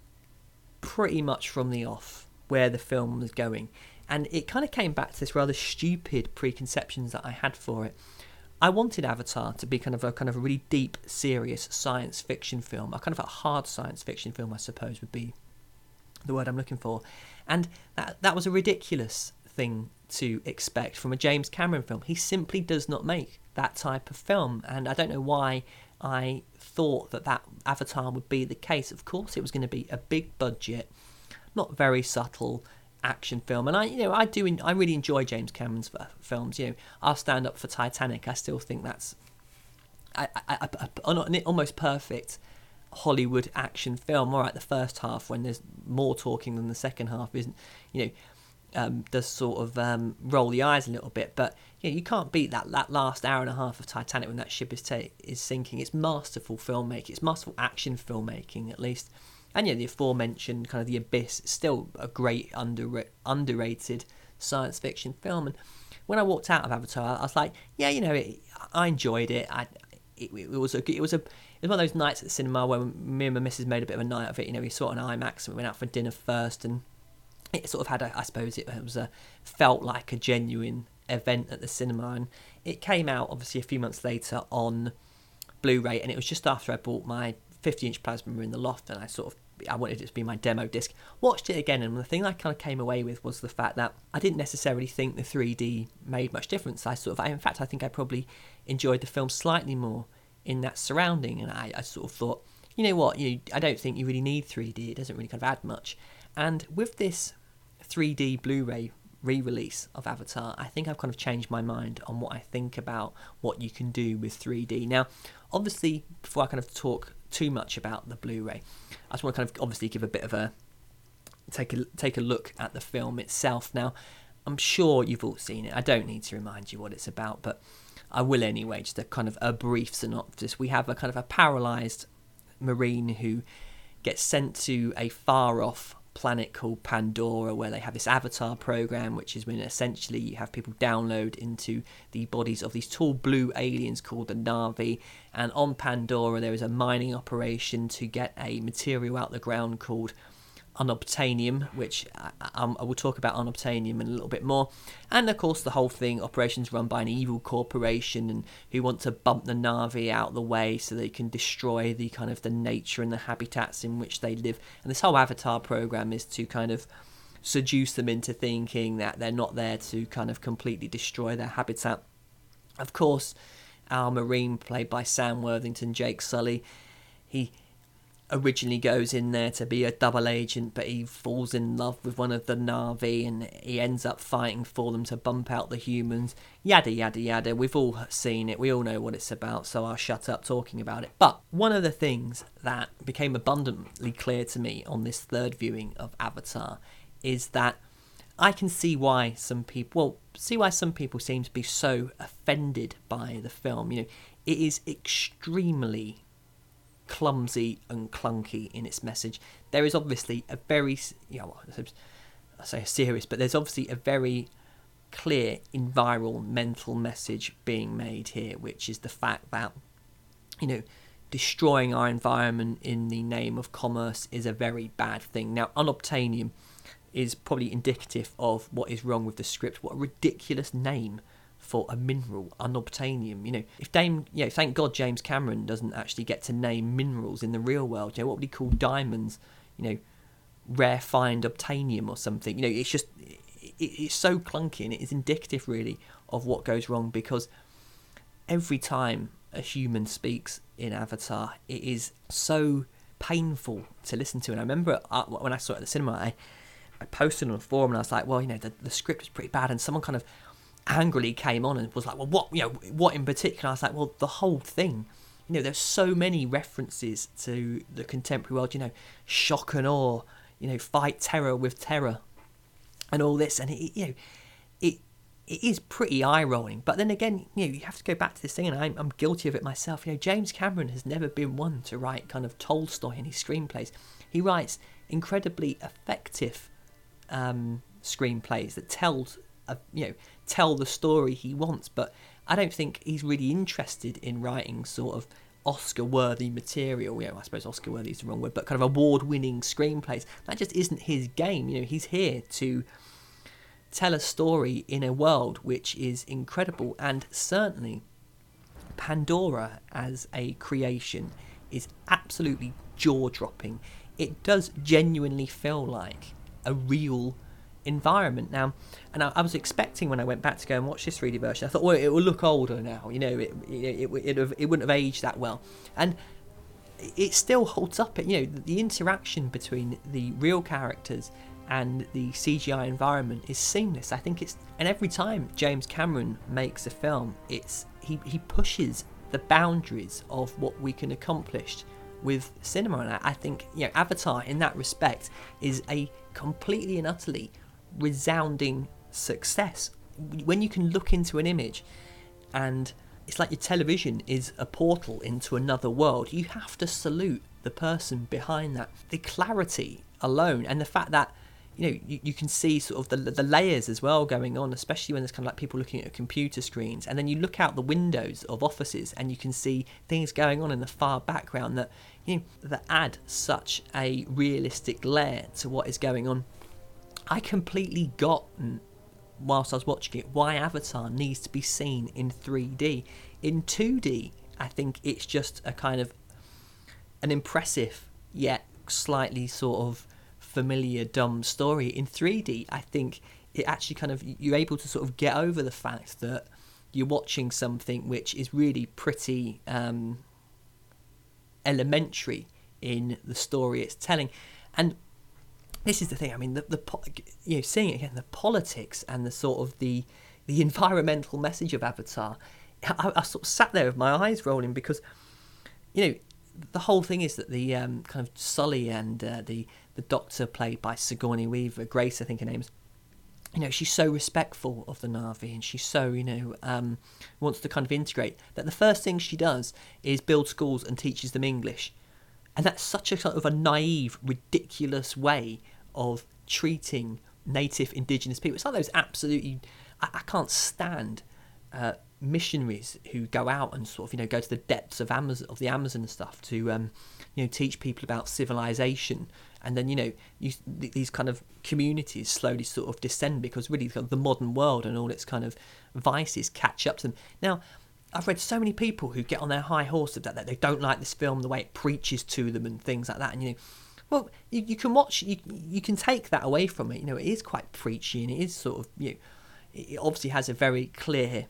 pretty much from the off where the film was going. And it kind of came back to this rather stupid preconceptions that I had for it. I wanted Avatar to be kind of a kind of a really deep, serious science fiction film, a kind of a hard science fiction film, I suppose would be the word I'm looking for. And that that was a ridiculous thing to expect from a James Cameron film. He simply does not make that type of film, and I don't know why I thought that that Avatar would be the case. Of course, it was going to be a big budget, not very subtle action film. And I, you know, I do, I really enjoy James Cameron's films. You know, I'll stand up for Titanic. I still think that's I, I, an almost perfect Hollywood action film. All right, the first half when there's more talking than the second half isn't, you know, um, does sort of um, roll the eyes a little bit. But you, know, you can't beat that that last hour and a half of Titanic when that ship is ta- is sinking. It's masterful filmmaking. It's masterful action filmmaking, at least. And yeah, the aforementioned kind of the abyss, still a great under underrated science fiction film. And when I walked out of Avatar, I was like, yeah, you know, it, I enjoyed it. I it, it was a it was a it was one of those nights at the cinema where me and my missus made a bit of a night of it. You know, we saw it on IMAX and we went out for dinner first, and it sort of had a, I suppose it, was a felt like a genuine event at the cinema, and it came out obviously a few months later on Blu-ray, and it was just after I bought my 50-inch plasma in the loft, and I sort of I wanted it to be my demo disc. Watched it again, and the thing I kind of came away with was the fact that I didn't necessarily think the 3D made much difference. I sort of, I, in fact, I think I probably enjoyed the film slightly more in that surrounding, and I, I sort of thought, you know what, you, I don't think you really need 3D. It doesn't really kind of add much. And with this 3D Blu-ray re-release of Avatar, I think I've kind of changed my mind on what I think about what you can do with 3D. Now, obviously, before I kind of talk too much about the Blu-ray, I just want to kind of obviously give a bit of a take a take a look at the film itself. Now, I'm sure you've all seen it. I don't need to remind you what it's about, but I will anyway. Just a kind of a brief synopsis. We have a kind of a paralyzed marine who gets sent to a far off planet called Pandora, where they have this avatar program, which is when essentially you have people download into the bodies of these tall blue aliens called the Na'vi. And on Pandora, there is a mining operation to get a material out the ground called unobtainium, which I, I, I, will talk about unobtainium in a little bit more. And of course, the whole thing operations run by an evil corporation and who want to bump the Na'vi out of the way so they can destroy the kind of the nature and the habitats in which they live. And this whole Avatar program is to kind of seduce them into thinking that they're not there to kind of completely destroy their habitat. Of course, our Marine, played by Sam Worthington, Jake Sully, he originally goes in there to be a double agent, but he falls in love with one of the Na'vi and he ends up fighting for them to bump out the humans. Yada, yada, yada. We've all seen it. We all know what it's about, so I'll shut up talking about it. But one of the things that became abundantly clear to me on this third viewing of Avatar is that I can see why some people, well, see why some people seem to be so offended by the film. You know, it is extremely clumsy and clunky in its message. There is obviously a very, you know, I say serious, but there's obviously a very clear environmental message being made here, which is the fact that, you know, destroying our environment in the name of commerce is a very bad thing. Now, unobtainium is probably indicative of what is wrong with the script. What a ridiculous name for a mineral, unobtainium. You know, if Dame, you know, thank God James Cameron doesn't actually get to name minerals in the real world. You know, what would he call diamonds? You know, rare find obtainium or something. You know, it's just it, it's so clunky and it is indicative really of what goes wrong because every time a human speaks in Avatar, it is so painful to listen to. And I remember when I saw it at the cinema, I, I posted on a forum and I was like, well, you know, the, the script is pretty bad. And someone kind of angrily came on and was like, well, what, you know, what in particular? I was like, well, the whole thing. You know, there's so many references to the contemporary world, you know, shock and awe, you know, fight terror with terror and all this. And, it, you know, it, it is pretty eye rolling. But then again, you know, you have to go back to this thing, and I'm, I'm guilty of it myself. You know, James Cameron has never been one to write kind of Tolstoy in his screenplays. He writes incredibly effective um, screenplays that tells, uh, you know, tell the story he wants. But I don't think he's really interested in writing sort of Oscar-worthy material. You know, I suppose Oscar-worthy is the wrong word, but kind of award-winning screenplays. That just isn't his game. You know, he's here to tell a story in a world which is incredible and certainly Pandora as a creation is absolutely jaw dropping. It does genuinely feel like a real environment now. And I, I, was expecting when I went back to go and watch this 3D version, I thought, well, it will look older now. You know, it it, it, it, it wouldn't have aged that well. And it still holds up. You know, the interaction between the real characters and the CGI environment is seamless. I think it's and every time James Cameron makes a film, it's he, he pushes the boundaries of what we can accomplish with cinema and I think you know Avatar in that respect is a completely and utterly resounding success. When you can look into an image and it's like your television is a portal into another world, you have to salute the person behind that. The clarity alone and the fact that you know you, you can see sort of the, the layers as well going on especially when there's kind of like people looking at computer screens and then you look out the windows of offices and you can see things going on in the far background that you know that add such a realistic layer to what is going on i completely got whilst i was watching it why avatar needs to be seen in 3d in 2d i think it's just a kind of an impressive yet slightly sort of familiar dumb story. In 3D I think it actually kind of you're able to sort of get over the fact that you're watching something which is really pretty um, elementary in the story it's telling. And this is the thing I mean the, the you know seeing again the politics and the sort of the the environmental message of Avatar I, I sort of sat there with my eyes rolling because you know the whole thing is that the um, kind of Sully and uh, the the doctor played by Sigourney Weaver, Grace, I think her name is. You know, she's so respectful of the Na'vi, and she's so you know um, wants to kind of integrate that the first thing she does is build schools and teaches them English, and that's such a sort of a naive, ridiculous way of treating native indigenous people. It's like those absolutely I, I can't stand. Uh, missionaries who go out and sort of you know go to the depths of Amazon of the Amazon stuff to um, you know teach people about civilization and then you know you, these kind of communities slowly sort of descend because really the modern world and all its kind of vices catch up to them now I've read so many people who get on their high horse of that that they don't like this film the way it preaches to them and things like that and you know well you, you can watch you, you can take that away from it you know it is quite preachy and it is sort of you know it obviously has a very clear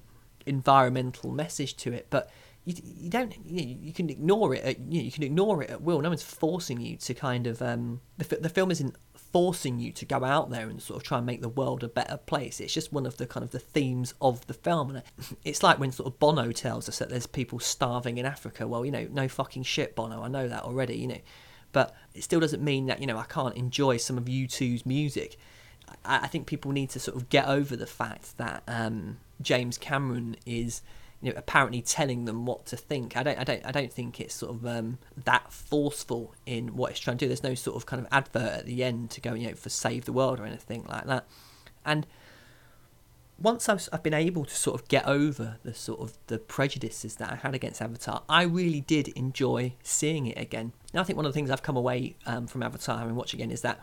environmental message to it, but you, you don't you, know, you can ignore it. At, you, know, you can ignore it at will. No one's forcing you to kind of um, the the film isn't forcing you to go out there and sort of try and make the world a better place. It's just one of the kind of the themes of the film, and it's like when sort of Bono tells us that there's people starving in Africa. Well, you know, no fucking shit, Bono. I know that already. You know, but it still doesn't mean that you know I can't enjoy some of U2's music. I, I think people need to sort of get over the fact that. Um, James Cameron is you know apparently telling them what to think. I don't I don't I don't think it's sort of um, that forceful in what it's trying to do. There's no sort of kind of advert at the end to go you know for save the world or anything like that. And once I've, I've been able to sort of get over the sort of the prejudices that I had against Avatar, I really did enjoy seeing it again. Now I think one of the things I've come away um, from Avatar and watch again is that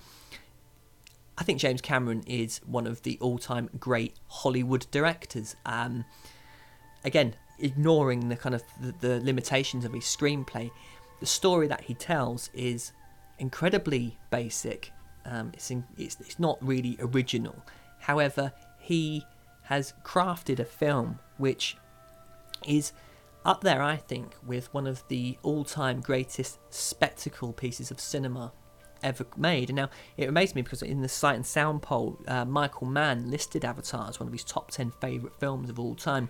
I think James Cameron is one of the all-time great Hollywood directors. Um, again, ignoring the kind of the, the limitations of his screenplay, the story that he tells is incredibly basic. Um, it's, in, it's it's not really original. However, he has crafted a film which is up there, I think, with one of the all-time greatest spectacle pieces of cinema ever made. And now it amazed me because in the Sight and Sound poll, uh, Michael Mann listed Avatar as one of his top ten favourite films of all time,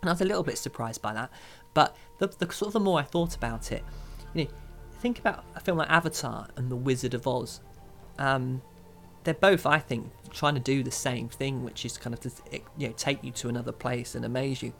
and I was a little bit surprised by that. But the, the sort of the more I thought about it, you know, think about a film like Avatar and The Wizard of Oz. Um, they're both, I think, trying to do the same thing, which is kind of to you know take you to another place and amaze you.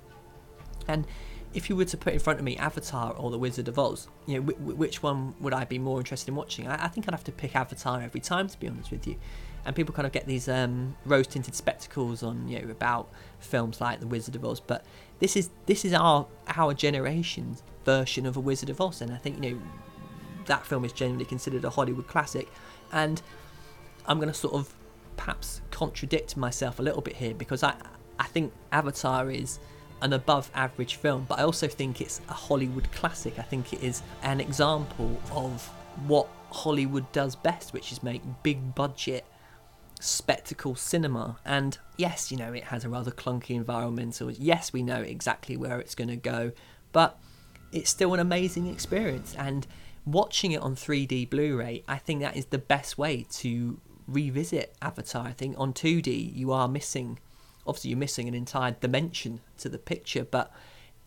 And if you were to put in front of me Avatar or The Wizard of Oz, you know, w- which one would I be more interested in watching? I-, I, think I'd have to pick Avatar every time, to be honest with you. And people kind of get these um, rose-tinted spectacles on, you know, about films like The Wizard of Oz, but this is this is our our generation's version of A Wizard of Oz, and I think you know that film is generally considered a Hollywood classic. And I'm going to sort of perhaps contradict myself a little bit here because I I think Avatar is an above average film, but I also think it's a Hollywood classic. I think it is an example of what Hollywood does best, which is make big budget spectacle cinema. And yes, you know, it has a rather clunky environmental. Yes, we know exactly where it's going to go, but it's still an amazing experience. And watching it on 3D Blu ray, I think that is the best way to revisit Avatar. I think on 2D, you are missing obviously you're missing an entire dimension to the picture, but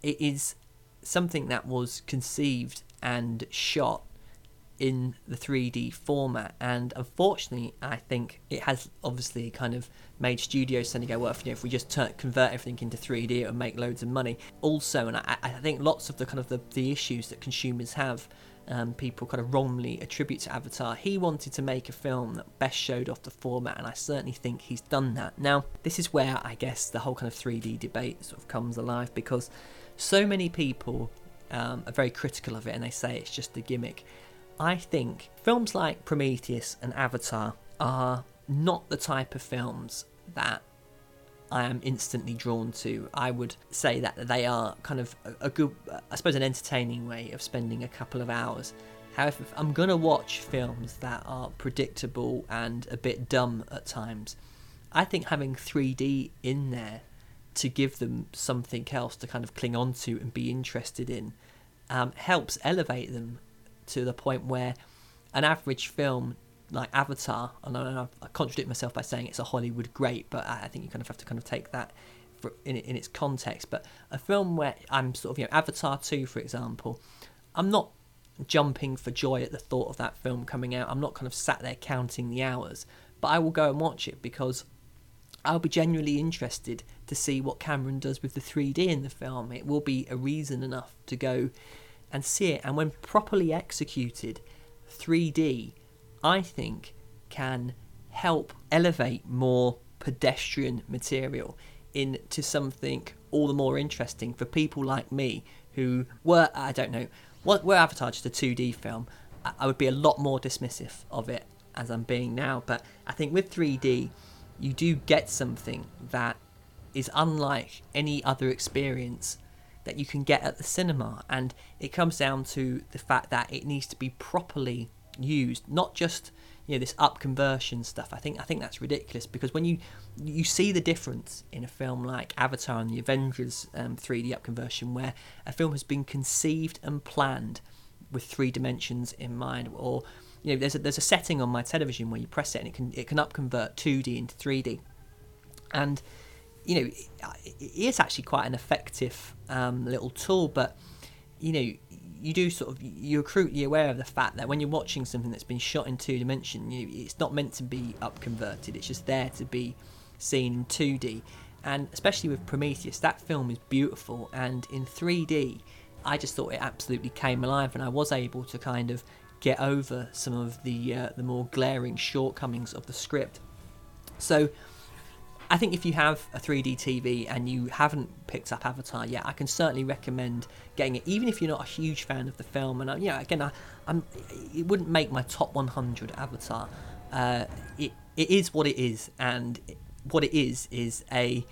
it is something that was conceived and shot in the 3D format, and unfortunately, I think it has obviously kind of made studios suddenly go, well, if, you know, if we just turn, convert everything into 3D, it would make loads of money. Also, and I, I think lots of the kind of the, the issues that consumers have um, people kind of wrongly attribute to Avatar. He wanted to make a film that best showed off the format, and I certainly think he's done that. Now, this is where I guess the whole kind of 3D debate sort of comes alive because so many people um, are very critical of it and they say it's just a gimmick. I think films like Prometheus and Avatar are not the type of films that I am instantly drawn to. I would say that they are kind of a, a good, I suppose, an entertaining way of spending a couple of hours. However, I'm going to watch films that are predictable and a bit dumb at times. I think having 3D in there to give them something else to kind of cling on to and be interested in um, helps elevate them to the point where an average film like Avatar, and I, I contradict myself by saying it's a Hollywood great, but I think you kind of have to kind of take that for, in in its context. But a film where I'm sort of you know Avatar two, for example, I'm not jumping for joy at the thought of that film coming out. I'm not kind of sat there counting the hours, but I will go and watch it because I'll be genuinely interested to see what Cameron does with the 3D in the film. It will be a reason enough to go and see it. And when properly executed, 3D I think can help elevate more pedestrian material into something all the more interesting for people like me who were, I don't know, what were just a 2D film, I would be a lot more dismissive of it as I'm being now. But I think with 3D, you do get something that is unlike any other experience that you can get at the cinema. And it comes down to the fact that it needs to be properly used, not just you know this up conversion stuff. I think I think that's ridiculous because when you you see the difference in a film like Avatar and the Avengers um, 3D up conversion, where a film has been conceived and planned with three dimensions in mind, or you know there's a, there's a setting on my television where you press it and it can it can up convert 2D into 3D, and you know it is actually quite an effective um, little tool, but you know you do sort of you're acutely aware of the fact that when you're watching something that's been shot in two dimension, you, it's not meant to be up converted. It's just there to be seen in 2D, and especially with Prometheus, that film is beautiful, and in 3D, I just thought it absolutely came alive, and I was able to kind of get over some of the uh, the more glaring shortcomings of the script. So I think if you have a 3D TV and you haven't picked up Avatar yet, I can certainly recommend getting it, even if you're not a huge fan of the film. And uh, you know, again, I, am it wouldn't make my top 100 Avatar. Uh, it it is what it is, and what it is is a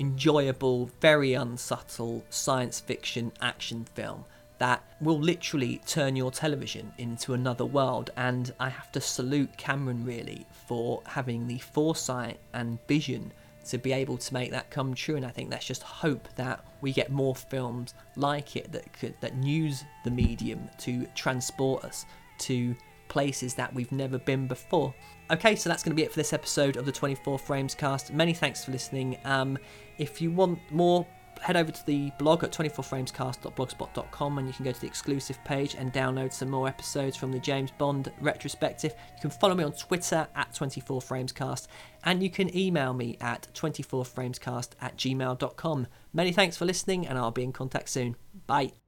enjoyable, very unsubtle science fiction action film that will literally turn your television into another world. And I have to salute Cameron really for having the foresight and vision to be able to make that come true. And I think let's just hope that we get more films like it that could that use the medium to transport us to places that we've never been before. Okay, so that's going to be it for this episode of the 24 Frames cast. Many thanks for listening. Um, if you want more head over to the blog at 24framescast.blogspot.com and you can go to the exclusive page and download some more episodes from the James Bond retrospective. You can follow me on Twitter at 24framescast and you can email me at 24framescast at gmail.com. Many thanks for listening and I'll be in contact soon. Bye.